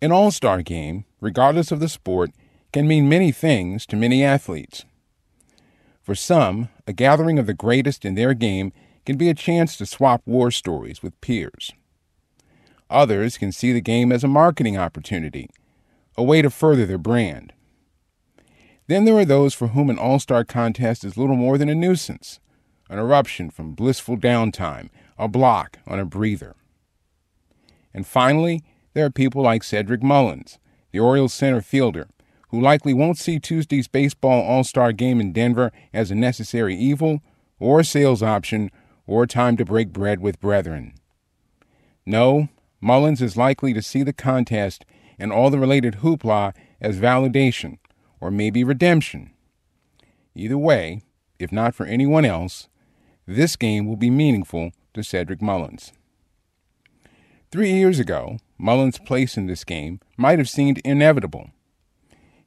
An all star game, regardless of the sport, can mean many things to many athletes. For some, a gathering of the greatest in their game can be a chance to swap war stories with peers. Others can see the game as a marketing opportunity, a way to further their brand. Then there are those for whom an all star contest is little more than a nuisance, an eruption from blissful downtime, a block on a breather. And finally, there are people like Cedric Mullins, the Orioles center fielder, who likely won't see Tuesday's baseball all star game in Denver as a necessary evil, or sales option, or time to break bread with brethren. No, Mullins is likely to see the contest and all the related hoopla as validation, or maybe redemption. Either way, if not for anyone else, this game will be meaningful to Cedric Mullins. Three years ago, Mullins' place in this game might have seemed inevitable.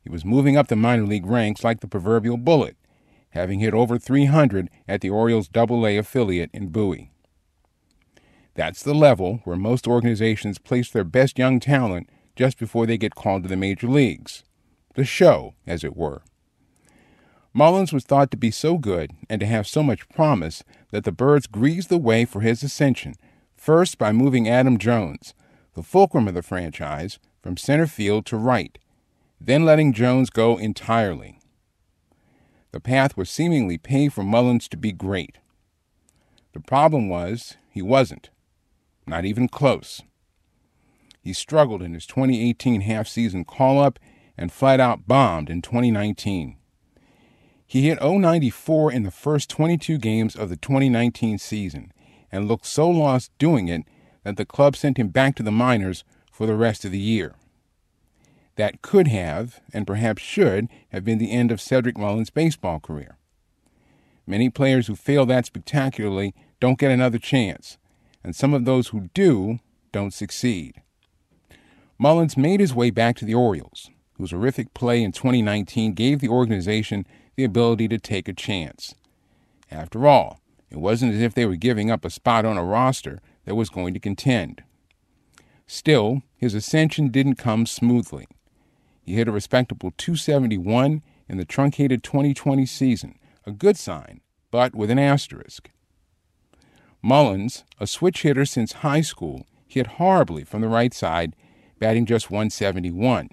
He was moving up the minor league ranks like the proverbial bullet, having hit over 300 at the Orioles Double-A affiliate in Bowie. That's the level where most organizations place their best young talent just before they get called to the major leagues. The show, as it were. Mullins was thought to be so good and to have so much promise that the Birds greased the way for his ascension, first by moving Adam Jones, the fulcrum of the franchise, from center field to right, then letting Jones go entirely. The path was seemingly paved for Mullins to be great. The problem was he wasn't, not even close. He struggled in his 2018 half season call up and flat out bombed in 2019. He hit 094 in the first 22 games of the 2019 season and looked so lost doing it that the club sent him back to the minors for the rest of the year. That could have, and perhaps should, have been the end of Cedric Mullins' baseball career. Many players who fail that spectacularly don't get another chance, and some of those who do don't succeed. Mullins made his way back to the Orioles, whose horrific play in 2019 gave the organization the ability to take a chance. After all, it wasn't as if they were giving up a spot on a roster that was going to contend. Still, his ascension didn't come smoothly. He hit a respectable 271 in the truncated 2020 season, a good sign, but with an asterisk. Mullins, a switch hitter since high school, hit horribly from the right side, batting just 171.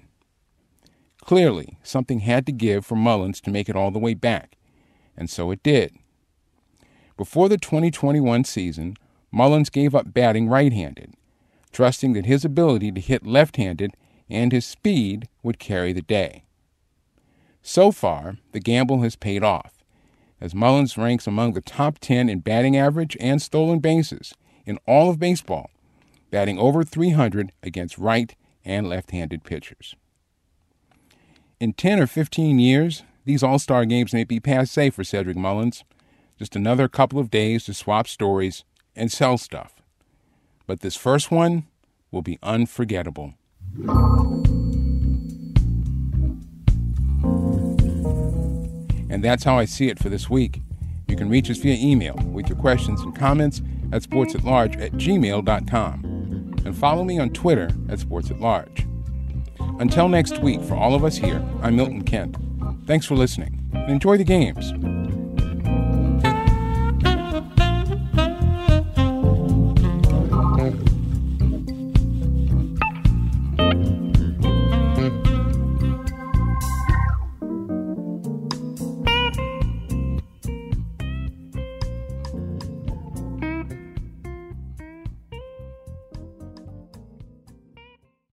Clearly, something had to give for Mullins to make it all the way back, and so it did. Before the 2021 season, Mullins gave up batting right handed, trusting that his ability to hit left handed and his speed would carry the day. So far, the gamble has paid off, as Mullins ranks among the top 10 in batting average and stolen bases in all of baseball, batting over 300 against right and left handed pitchers. In 10 or 15 years, these All Star games may be passe for Cedric Mullins. Just another couple of days to swap stories and sell stuff. But this first one will be unforgettable. And that's how I see it for this week. You can reach us via email with your questions and comments at sportsatlarge at gmail.com. And follow me on Twitter at sportsatlarge. Until next week, for all of us here, I'm Milton Kent. Thanks for listening and enjoy the games.